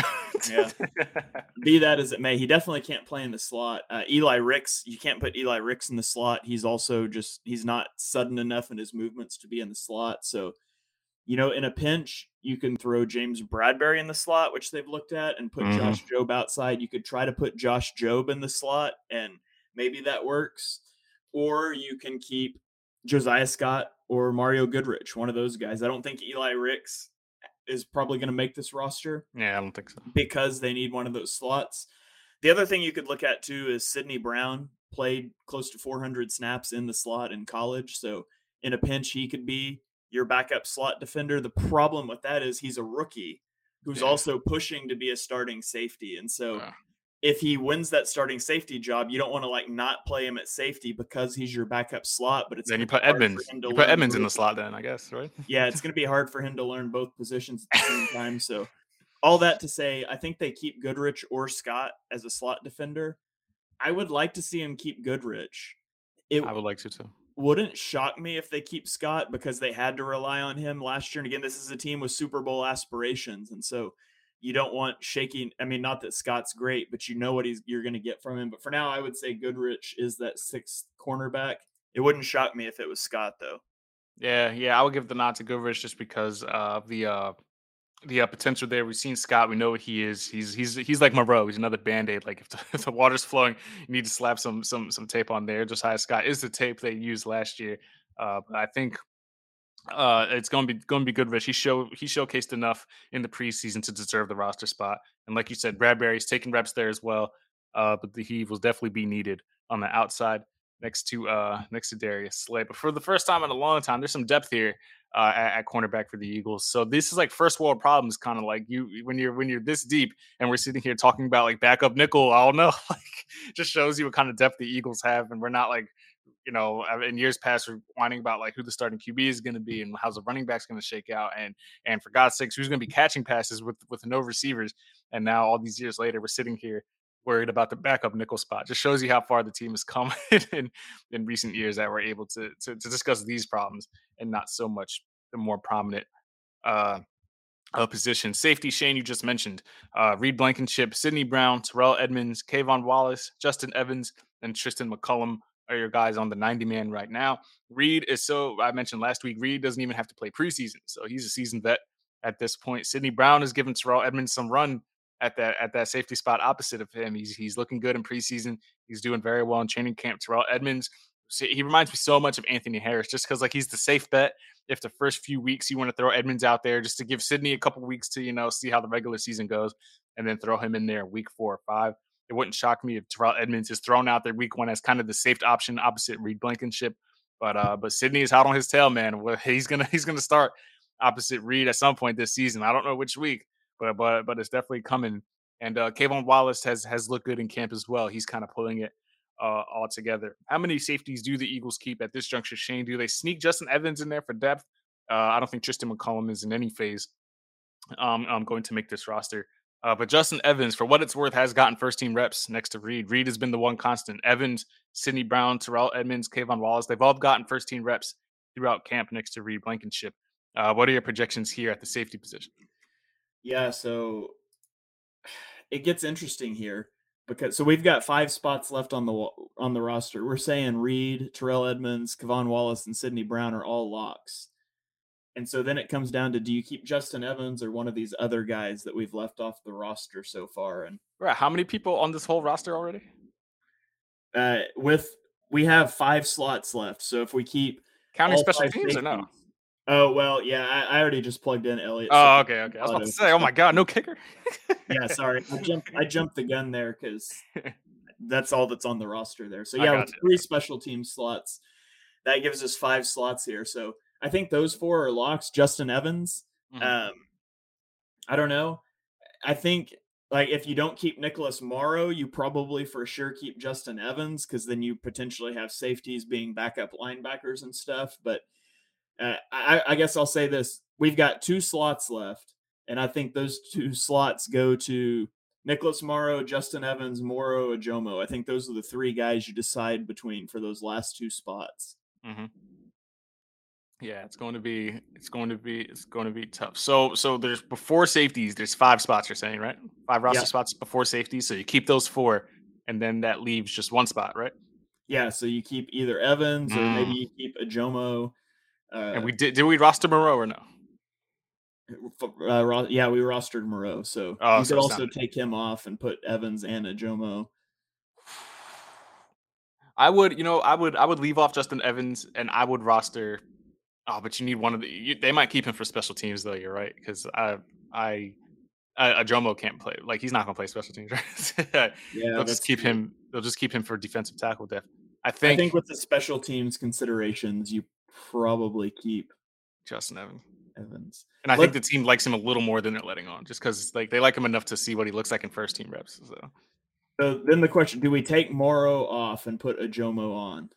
yeah, be that as it may, he definitely can't play in the slot. Uh, Eli Ricks, you can't put Eli Ricks in the slot. He's also just he's not sudden enough in his movements to be in the slot. So, you know, in a pinch, you can throw James Bradberry in the slot, which they've looked at, and put mm-hmm. Josh Jobe outside. You could try to put Josh Jobe in the slot, and maybe that works. Or you can keep Josiah Scott or Mario Goodrich, one of those guys. I don't think Eli Ricks is probably going to make this roster. Yeah, I don't think so. Because they need one of those slots. The other thing you could look at too is Sydney Brown played close to 400 snaps in the slot in college. So in a pinch, he could be your backup slot defender. The problem with that is he's a rookie who's yeah. also pushing to be a starting safety. And so yeah if he wins that starting safety job, you don't want to like not play him at safety because he's your backup slot. But it's then you put Edmunds. You put Edmunds in the slot, then I guess, right? Yeah, it's going to be hard for him to learn both positions at the same time. So, all that to say, I think they keep Goodrich or Scott as a slot defender. I would like to see him keep Goodrich. It I would like to too. Wouldn't shock me if they keep Scott because they had to rely on him last year. And again, this is a team with Super Bowl aspirations, and so you don't want shaking. I mean, not that Scott's great, but you know what he's you're going to get from him. But for now, I would say Goodrich is that sixth cornerback. It wouldn't shock me if it was Scott though. Yeah, yeah, I would give the nod to Goodrich just because of the uh the uh, potential there. We've seen Scott. We know what he is. He's he's he's like Morrow. He's another band aid. Like if the, if the water's flowing, you need to slap some some some tape on there. Josiah Scott is the tape they used last year. Uh, but I think uh, it's going to be going to be good. Rich, he show he showcased enough in the preseason to deserve the roster spot, and like you said, Bradberry's taking reps there as well. Uh, but the, he will definitely be needed on the outside next to uh next to Darius Slay. But for the first time in a long time, there's some depth here uh, at, at, cornerback for the Eagles. So this is like first world problems, kind of like you when you're when you're this deep, and we're sitting here talking about like backup nickel. I don't know, like just shows you what kind of depth the Eagles have, and we're not like you know in years past we're whining about like who the starting QB is going to be and how's the running back's going to shake out, and and for God's sakes, who's going to be catching passes with with no receivers, and now all these years later, we're sitting here worried about the backup nickel spot. Just shows you how far the team has come in in recent years that we're able to, to, to discuss these problems and not so much the more prominent uh, uh position. Safety, Shane, you just mentioned. Uh, Reed Blankenship, Sydney Brown, Terrell Edmunds, K'Von Wallace, Justin Evans, and Tristin McCollum are your guys on the 90 man right now. Reed is so, I mentioned last week, Reed doesn't even have to play preseason. So he's a seasoned vet at this point. Sydney Brown has given Terrell Edmunds some run at that at that safety spot opposite of him. He's he's looking good in preseason. He's doing very well in training camp. Terrell Edmunds, he reminds me so much of Anthony Harris, just because like he's the safe bet. If the first few weeks you want to throw Edmunds out there, just to give Sydney a couple weeks to you know see how the regular season goes, and then throw him in there week four or five. It wouldn't shock me if Terrell Edmunds is thrown out there week one as kind of the safe option opposite Reed Blankenship. But uh, but Sydney is hot on his tail, man. He's gonna he's gonna start opposite Reed at some point this season. I don't know which week, but but but it's definitely coming. And uh, K'Von Wallace has has looked good in camp as well. He's kind of pulling it uh, all together. How many safeties do the Eagles keep at this juncture, Shane? Do they sneak Justin Evans in there for depth? Uh, I don't think Tristin McCollum is in any phase um, I'm going to make this roster. Uh, but Justin Evans, for what it's worth, has gotten first team reps next to Reed. Reed has been the one constant. Evans, Sydney Brown, Terrell Edmunds, K'Von Wallace, they've all gotten first team reps throughout camp next to Reed Blankenship. Uh, what are your projections here at the safety position? Yeah, so it gets interesting here because so we've got five spots left on the on the roster. We're saying Reed, Terrell Edmunds, K'Von Wallace, and Sydney Brown are all locks. And so then it comes down to do you keep Justin Evans or one of these other guys that we've left off the roster so far? And right, how many people on this whole roster already? Uh, with we have five slots left. So if we keep counting special teams or no? Oh well, yeah, I, I, already just plugged in Elliott. Oh, okay, okay. I was about to say, oh my god, no kicker. yeah, sorry, I jumped, I jumped the gun there because that's all that's on the roster there. So yeah, with three special team slots, that gives us five slots here. So I think those four are locks. Justin Evans. Mm-hmm. Um, I don't know. I think like if you don't keep Nicholas Morrow, you probably for sure keep Justin Evans because then you potentially have safeties being backup linebackers and stuff. But uh, I, I guess I'll say this: we've got two slots left, and I think those two slots go to Nicholas Morrow, Justin Evans, Morrow, Ojomo. I think those are the three guys you decide between for those last two spots. Mm-hmm. Yeah, it's going to be it's going to be it's going to be tough. So so there's before safeties, there's five spots you're saying, right? Five roster yeah. spots before safeties. So you keep those four, and then that leaves just one spot, right? Yeah, so you keep either Evans mm. or maybe mm. you keep Ojomo. Uh, and we did did we roster Morrow or no? Uh, yeah, we rostered Morrow, so oh, you so could also take him off and put Evans and Ojomo. I would, you know, I would, I would leave off Justin Evans, and I would roster. Oh, but you need one of the. You, they might keep him for special teams, though. You're right, because I, I, uh, Jomo can't play. Like he's not going to play special teams, right? yeah, they'll just keep true. him. They'll just keep him for defensive tackle depth. I think. I think with the special teams considerations, you probably keep Justin Evans. Evans. And I think the team likes him a little more than they're letting on, just because like they like him enough to see what he looks like in first team reps. So. so then the question: Do we take Morrow off and put Ojomo on,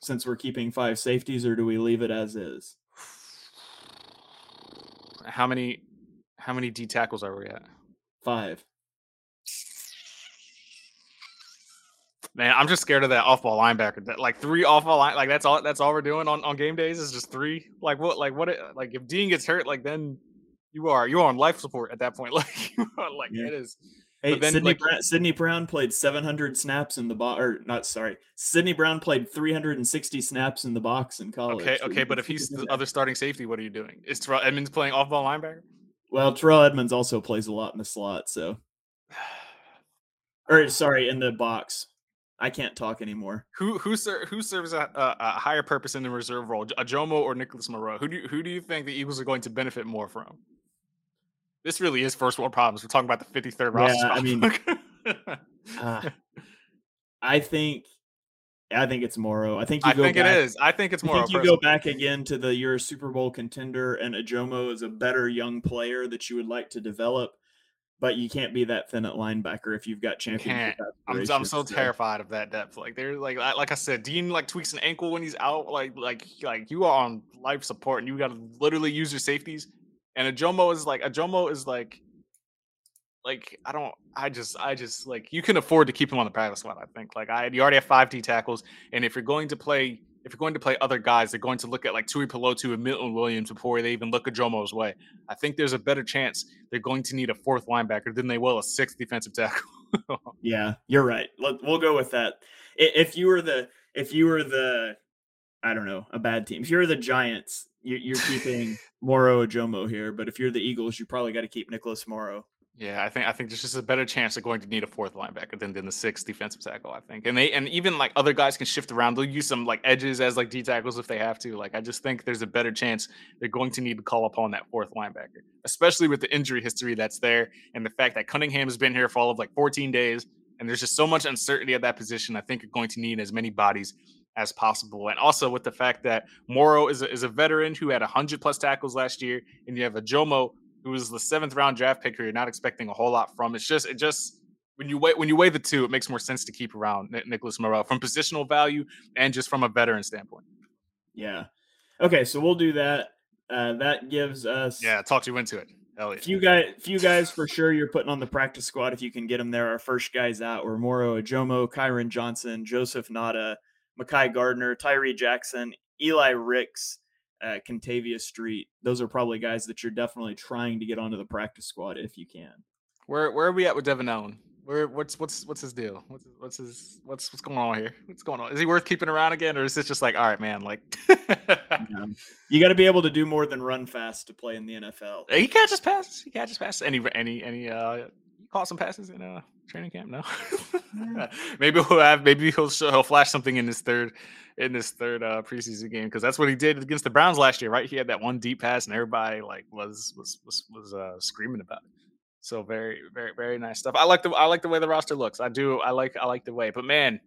since we're keeping five safeties, or do we leave it as is? How many? How many D tackles are we at? Five. Man, I'm just scared of that off ball linebacker. That like three off ball line, like that's all that's all we're doing on, on game days is just three. Like what like what it, like if Dean gets hurt, like then you are you are on life support at that point. Like like yeah. it is. Hey, then, Sydney, like, Brown, Sydney Brown played 700 snaps in the box, or not? Sorry, Sydney Brown played 360 snaps in the box in college. Okay, okay, but if he's the other starting safety, what are you doing? Is Terrell Edmunds playing off ball linebacker? Well, Terrell Edmunds also plays a lot in the slot, so. Or sorry, in the box. I can't talk anymore. Who who ser- who serves a, a, a, higher purpose in the reserve role, Ojomo or Nicholas Morrow? Who do you, who do you think the Eagles are going to benefit more from? This really is first world problems. We're talking about the 53rd roster. Yeah, I mean, uh, I think I think it's Morrow. I think you I go think back, it is. I think it's I Morrow. think you go back again to the you're a Super Bowl contender, and Ojomo is a better young player that you would like to develop, but you can't be that thin at linebacker if you've got championship I'm, I'm so terrified of that depth. Like they're like like I said, Dean like tweaks an ankle when he's out. Like like like you are on life support and you got to literally use your safeties. And Ojomo is like Ojomo is like like I don't I just I just like you can afford to keep him on the practice squad. I think like I you already have five D tackles, and if you're going to play if you're going to play other guys, they're going to look at like Tuipulotu and Milton Williams before they even look at Jomo's way. I think there's a better chance they're going to need a fourth linebacker than they will a sixth defensive tackle. Yeah, you're right. We'll go with that. If you were the if you were the I don't know a bad team. If you're the Giants, you, you're keeping Morrow Jomo here. But if you're the Eagles, you probably got to keep Nicholas Morrow. Yeah, I think I think there's just a better chance they're going to need a fourth linebacker than, than the sixth defensive tackle. I think, and they and even like other guys can shift around. They'll use some like edges as like D tackles if they have to. Like I just think there's a better chance they're going to need to call upon that fourth linebacker, especially with the injury history that's there and the fact that Cunningham has been here for all of like 14 days, and there's just so much uncertainty at that position. I think you're going to need as many bodies as possible, and also with the fact that Morrow is a, is a veteran who had 100 plus tackles last year, and you have a Jomo who was the seventh round draft pick who you're not expecting a whole lot from. It's just it just when you weigh when you weigh the two, it makes more sense to keep around Nicholas Morrow from positional value and just from a veteran standpoint. Yeah. Okay, so we'll do that. Uh, that gives us Yeah, talked you into it. Yeah. few guys, few guys for sure. You're putting on the practice squad if you can get them there. Our first guys out were Moro Ojomo, Kyron Johnson, Joseph Ngata, Mekhi Garner, Tyree Jackson, Eli Ricks, uh, Kentavius Street. Those are probably guys that you're definitely trying to get onto the practice squad if you can. Where where are we at with Devon Allen? Where what's what's what's his deal? What's what's his what's what's going on here? What's going on? Is he worth keeping around again, or is this just like all right, man? Like you got to be able to do more than run fast to play in the NFL. he catches passes. He catches passes. Any any any uh you caught some passes in uh training camp? No. maybe he'll have maybe he'll show, he'll flash something in this third in this third uh preseason game because that's what he did against the Browns last year, right? He had that one deep pass and everybody like was was was was uh screaming about it. So very very very nice stuff. I like the I like the way the roster looks. I do. I like I like the way. But man,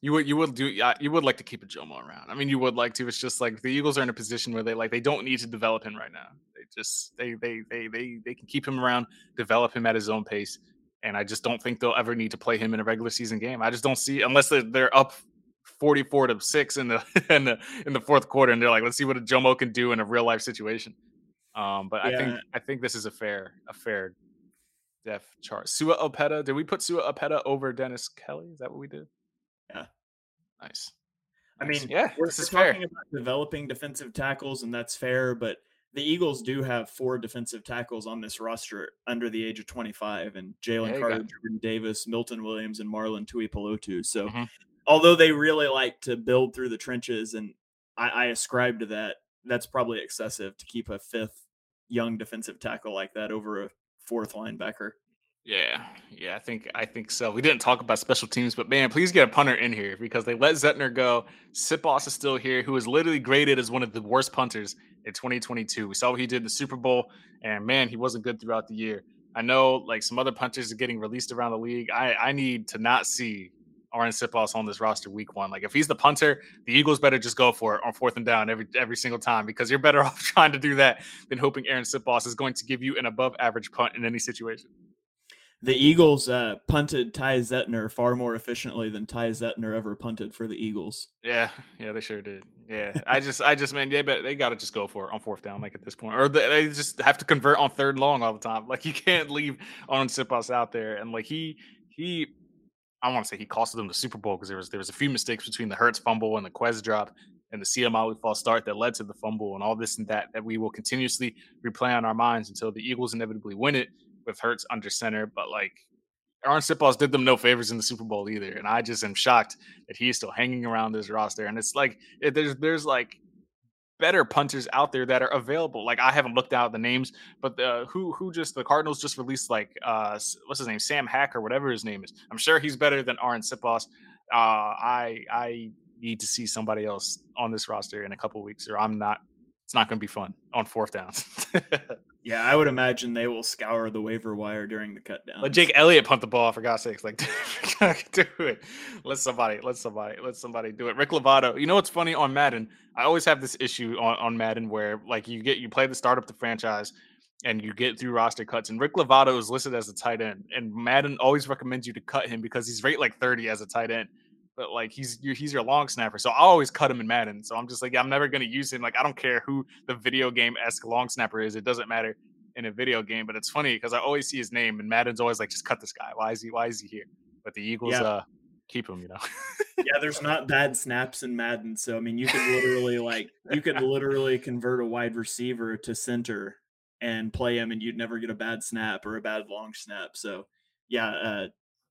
you would you would do yeah, you would like to keep a Jomo around. I mean, you would like to. It's just like the Eagles are in a position where they like they don't need to develop him right now. They just they they they they they can keep him around, develop him at his own pace. And I just don't think they'll ever need to play him in a regular season game. I just don't see unless they're, they're up 44 to 6 in the in the in the fourth quarter and they're like, let's see what a Jomo can do in a real life situation. Um, but I think I think this is a fair a fair depth chart. Sua Opeta, did we put Sua Opeta over Dennis Kelly? Is that what we did? Yeah. Nice. I mean, yeah, we're, this we're is fair. talking about developing defensive tackles, and that's fair. But the Eagles do have four defensive tackles on this roster under the age of 25, and Jalen Yeah, Carter, Jordan Davis, Milton Williams, and Marlon Tuipulotu. So, Mhm. although they really like to build through the trenches, and I, I ascribe to that, that's probably excessive to keep a fifth young defensive tackle like that over a fourth linebacker. Yeah, yeah, I think I think so. We didn't talk about special teams, but man, please get a punter in here because they let Zentner go. Siposs is still here, who was literally graded as one of the worst punters in 2022. We saw what he did in the Super Bowl, and man, he wasn't good throughout the year. I know like some other punters are getting released around the league. I, I need to not see Arryn Siposs on this roster week one. Like if he's the punter, the Eagles better just go for it on fourth and down every every single time because you're better off trying to do that than hoping Arryn Siposs is going to give you an above average punt in any situation. The Eagles uh, punted Ty Zentner far more efficiently than Ty Zentner ever punted for the Eagles. Yeah, yeah, they sure did. Yeah, I just, I just, man, yeah, but they got to just go for it on fourth down, like at this point, or they, they just have to convert on third long all the time. Like you can't leave on Siposs out there, and like he, he, I want to say he costed them the Super Bowl because there was there was a few mistakes between the Hurts fumble and the Quez drop and the CMI false start that led to the fumble and all this and that that we will continuously replay on our minds until the Eagles inevitably win it with Hurts under center. But like Arryn Siposs did them no favors in the Super Bowl either, and I just am shocked that he's still hanging around this roster. And it's like it, there's there's like better punters out there that are available. Like I haven't looked out the names, but the who who just the Cardinals just released like uh what's his name Sam Hack or whatever his name is. I'm sure he's better than Arryn Siposs. Uh, I I need to see somebody else on this roster in a couple weeks, or I'm not. It's not going to be fun on fourth downs. Yeah, I would imagine they will scour the waiver wire during the cut down. Let Jake Elliott punt the ball for God's sakes. Like, do it. Let somebody, let somebody, let somebody do it. Rick Lovato. You know what's funny on Madden? I always have this issue on, on Madden where like you get you play the start up the franchise and you get through roster cuts. And Rick Lovato is listed as a tight end, and Madden always recommends you to cut him because he's rated like 30 as a tight end. But like he's he's your long snapper, so I always cut him in Madden. So I'm just like I'm never gonna use him. Like I don't care who the video game esque long snapper is. It doesn't matter in a video game. But it's funny because I always see his name, and Madden's always like, just cut this guy. Why is he? Why is he here? But the Eagles, yeah. uh, keep him. You know. yeah, there's not bad snaps in Madden, so I mean, you could literally like you could literally convert a wide receiver to center and play him, and you'd never get a bad snap or a bad long snap. So yeah, uh,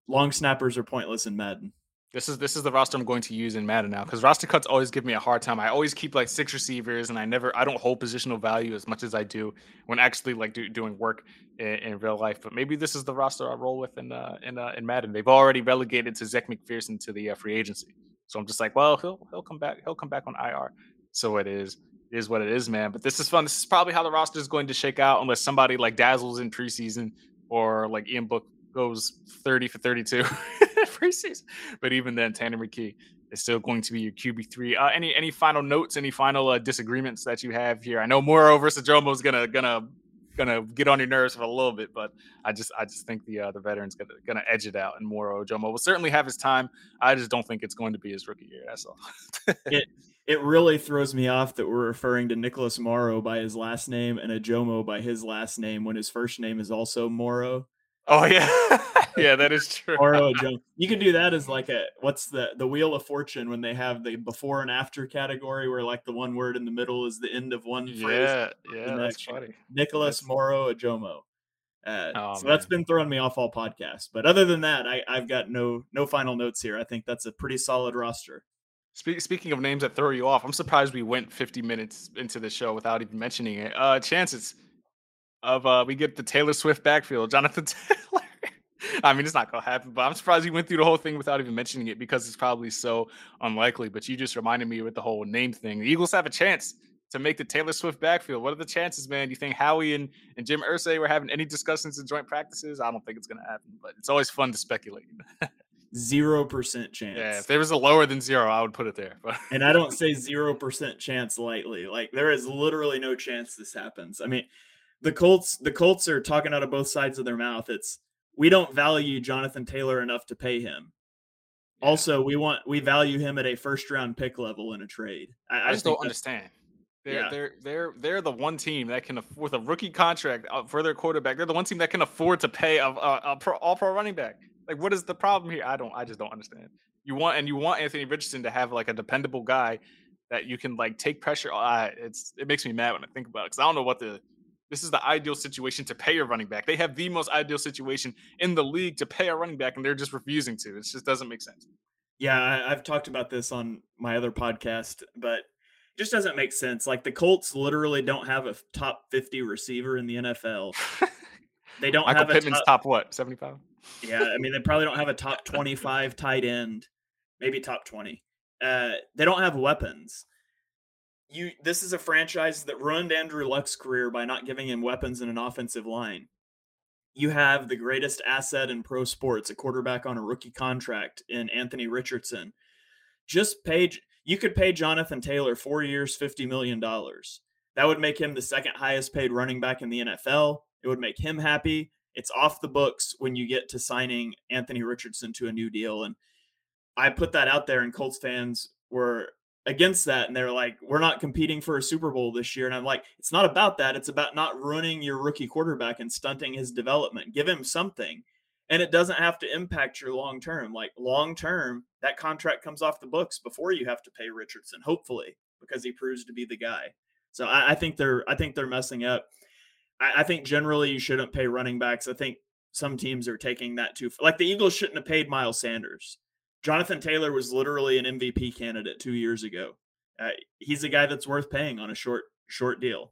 long snappers are pointless in Madden. This is this is the roster I'm going to use in Madden now because roster cuts always give me a hard time. I always keep like six receivers, and I never I don't hold positional value as much as I do when actually like do, doing work in, in, real life. But maybe this is the roster I roll with in uh, in uh, in Madden. They've already relegated to Zech McPhearson to the uh, free agency, so I'm just like, well, he'll he'll come back. He'll come back on IR. So it is it is what it is, man. But this is fun. This is probably how the roster is going to shake out, unless somebody like dazzles in preseason or like Ian Book goes 30 for 32 preseason. But even then, Tanner McKee is still going to be your QB three. Uh, any any final notes? Any final uh, disagreements that you have here? I know Moro versus is gonna gonna gonna get on your nerves for a little bit, but I just I just think the uh, the veteran's gonna gonna edge it out, and Moro Jomo will certainly have his time. I just don't think it's going to be his rookie year. That's all. it it really throws me off that we're referring to Nicholas Morrow by his last name and a Jomo by his last name when his first name is also Morrow. Oh yeah, yeah, that is true. Jomo. You can do that as like a what's the the Wheel of Fortune when they have the before and after category where like the one word in the middle is the end of one phrase. Yeah, yeah, that's funny. Nicholas that's... Morrow Jomo. Uh, oh, so man. that's been throwing me off all podcasts. But other than that, I, I've got no no final notes here. I think that's a pretty solid roster. Spe- speaking of names that throw you off, I'm surprised we went 50 minutes into the show without even mentioning it. Uh, chances of uh, we get the Taylor Swift backfield, Jonathan Taylor. I mean, it's not gonna happen, but I'm surprised we went through the whole thing without even mentioning it because it's probably so unlikely. But you just reminded me with the whole name thing. The Eagles have a chance to make the Taylor Swift backfield. What are the chances, man? Do you think Howie and, and Jim Irsay were having any discussions in joint practices? I don't think it's gonna happen, but it's always fun to speculate. zero percent chance. Yeah, if there was a lower than zero, I would put it there. But and I don't say zero percent chance lightly. Like there is literally no chance this happens. I mean, the Colts, the Colts are talking out of both sides of their mouth. It's we don't value Jonathan Taylor enough to pay him. Yeah. Also, we want we value him at a first round pick level in a trade. I, I just don't understand. They're, yeah. they're they're they're the one team that can with a rookie contract uh, for their quarterback. They're the one team that can afford to pay a, a, a pro, all pro running back. Like, what is the problem here? I don't. I just don't understand. You want and you want Anthony Richardson to have like a dependable guy that you can like take pressure. Uh, it's it makes me mad when I think about it because I don't know what the. This is the ideal situation to pay a running back. They have the most ideal situation in the league to pay a running back, and they're just refusing to. It just doesn't make sense. Yeah, I, I've talked about this on my other podcast, but it just doesn't make sense. Like the Colts literally don't have a top 50 receiver in the NFL. They don't Michael have Pittman's top, top what, 75? yeah, I mean they probably don't have a top 25 tight end, maybe top 20. Uh, they don't have weapons. You this is a franchise that ruined Andrew Luck's career by not giving him weapons in an offensive line. You have the greatest asset in pro sports, a quarterback on a rookie contract in Anthony Richardson. Just pay you could pay Jonathan Taylor 4 years, 50 million dollars. That would make him the second highest paid running back in the NFL. It would make him happy it's off the books when you get to signing Anthony Richardson to a new deal. And I put that out there, and Colts fans were against that. And they're like, we're not competing for a Super Bowl this year. And I'm like, it's not about that. It's about not ruining your rookie quarterback and stunting his development. Give him something. And it doesn't have to impact your long term. Like long term, that contract comes off the books before you have to pay Richardson, hopefully, because he proves to be the guy. So I, I think they're I think they're messing up. I, I think generally you shouldn't pay running backs. I think some teams are taking that too. Like the Eagles shouldn't have paid Miles Sanders. Jonathan Taylor was literally an MVP candidate two years ago. Uh, he's a guy that's worth paying on a short short deal.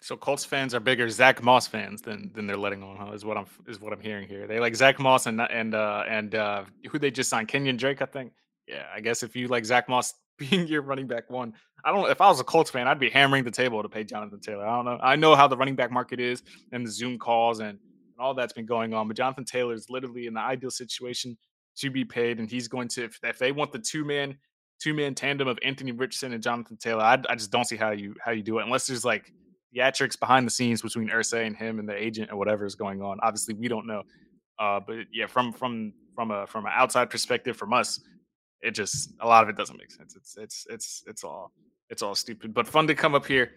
So Colts fans are bigger Zack Moss fans than than they're letting on. Huh? Is what I'm is what I'm hearing here. They like Zack Moss and and uh, and uh, who they just signed Kenyan Drake, I think. Yeah, I guess if you like Zack Moss being your running back one. I don't. If I was a Colts fan, I'd be hammering the table to pay Jonathan Taylor. I don't know. I know how the running back market is and the Zoom calls and, and all that's been going on. But Jonathan Taylor is literally in the ideal situation to be paid, and he's going to. If, if they want the two man two man tandem of Anthony Richardson and Jonathan Taylor, I, I just don't see how you how you do it unless there's like theatrics behind the scenes between Irsay and him and the agent or whatever is going on. Obviously, we don't know. Uh, but yeah, from from from a from an outside perspective, from us, it just a lot of it doesn't make sense. It's it's it's it's all it's all stupid. But fun to come up here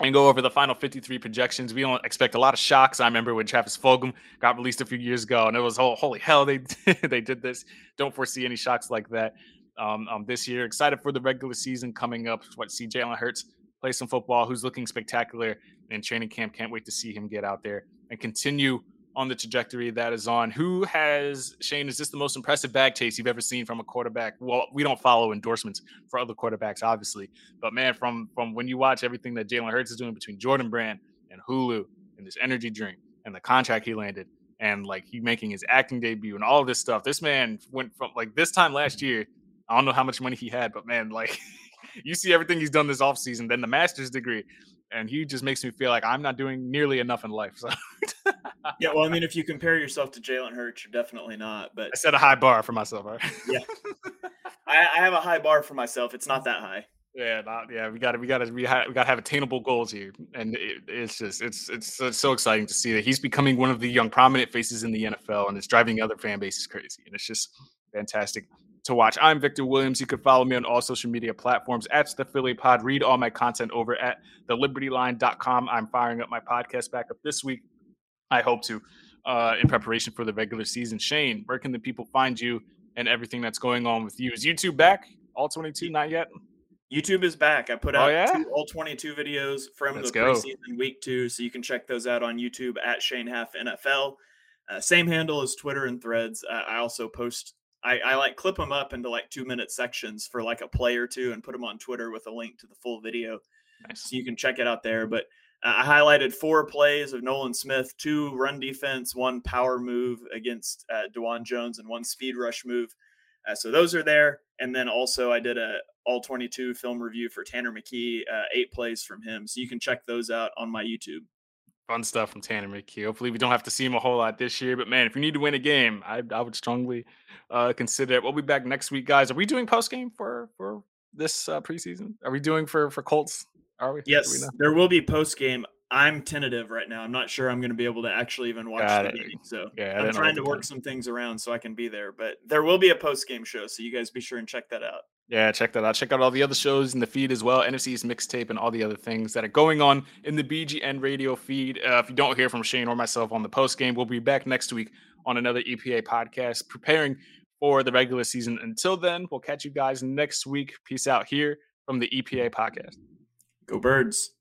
and go over the final 53 projections. We don't expect a lot of shocks. I remember when Travis Fulgham got released a few years ago, and it was oh holy hell they they did this. Don't foresee any shocks like that um, um, this year. Excited for the regular season coming up. What see Jalen Hurts play some football, who's looking spectacular in training camp. Can't wait to see him get out there and continue on the trajectory that is on. Who has Shane? Is this the most impressive bag chase you've ever seen from a quarterback? Well, we don't follow endorsements for other quarterbacks, obviously, but man, from from when you watch everything that Jalen Hurts is doing between Jordan Brand and Hulu and this energy drink and the contract he landed and like he making his acting debut and all this stuff. This man went from like this time last year. I don't know how much money he had, but man, like you see everything he's done this offseason, then the master's degree, and he just makes me feel like I'm not doing nearly enough in life. So yeah, well, I mean, if you compare yourself to Jalen Hurts, you're definitely not. But I set a high bar for myself. Right? yeah, I, I, have a high bar for myself. It's not that high. Yeah, not, yeah. We got to, we got to, we, ha- we got to have attainable goals here, and it, it's just, it's, it's, it's so exciting to see that he's becoming one of the young prominent faces in the NFL, and it's driving other fan bases crazy, and it's just fantastic to watch. I'm Victor Williams. You can follow me on all social media platforms at the Philly Pod. Read all my content over at thelibertyline.com. I'm firing up my podcast back up this week. I hope to, uh, in preparation for the regular season. Shane, where can the people find you and everything that's going on with you? Is YouTube back? All 22? Not yet. YouTube is back. I put oh, out oh, yeah? two, all 22 videos from Let's the go. preseason week two, so you can check those out on YouTube at Shane Haff NFL. Uh, same handle as Twitter and Threads. Uh, I also post I, I like clip them up into like two minute sections for like a play or two and put them on Twitter with a link to the full video. Nice. So you can check it out there. But I highlighted four plays of Nolan Smith, two run defense, one power move against uh, Dawand Jones, and one speed rush move. Uh, so those are there. And then also I did a all 22 film review for Tanner McKee, uh, eight plays from him. So you can check those out on my YouTube fun stuff from Tanner McKee. Hopefully, we don't have to see him a whole lot this year. But man, if you need to win a game, I, I would strongly uh, consider it. We'll be back next week, guys. Are we doing post game for for this uh, preseason? Are we doing for for Colts? Are we? Yes, we there will be post game. I'm tentative right now. I'm not sure I'm going to be able to actually even watch Got the it. game. So yeah, I'm trying to work some things around so I can be there. But there will be a post game show, so you guys be sure and check that out. Yeah, check that out. Check out all the other shows in the feed as well. NFC's mixtape and all the other things that are going on in the BGN radio feed. Uh, if you don't hear from Shane or myself on the post game, we'll be back next week on another EPA podcast preparing for the regular season. Until then, we'll catch you guys next week. Peace out here from the EPA podcast. Go Birds.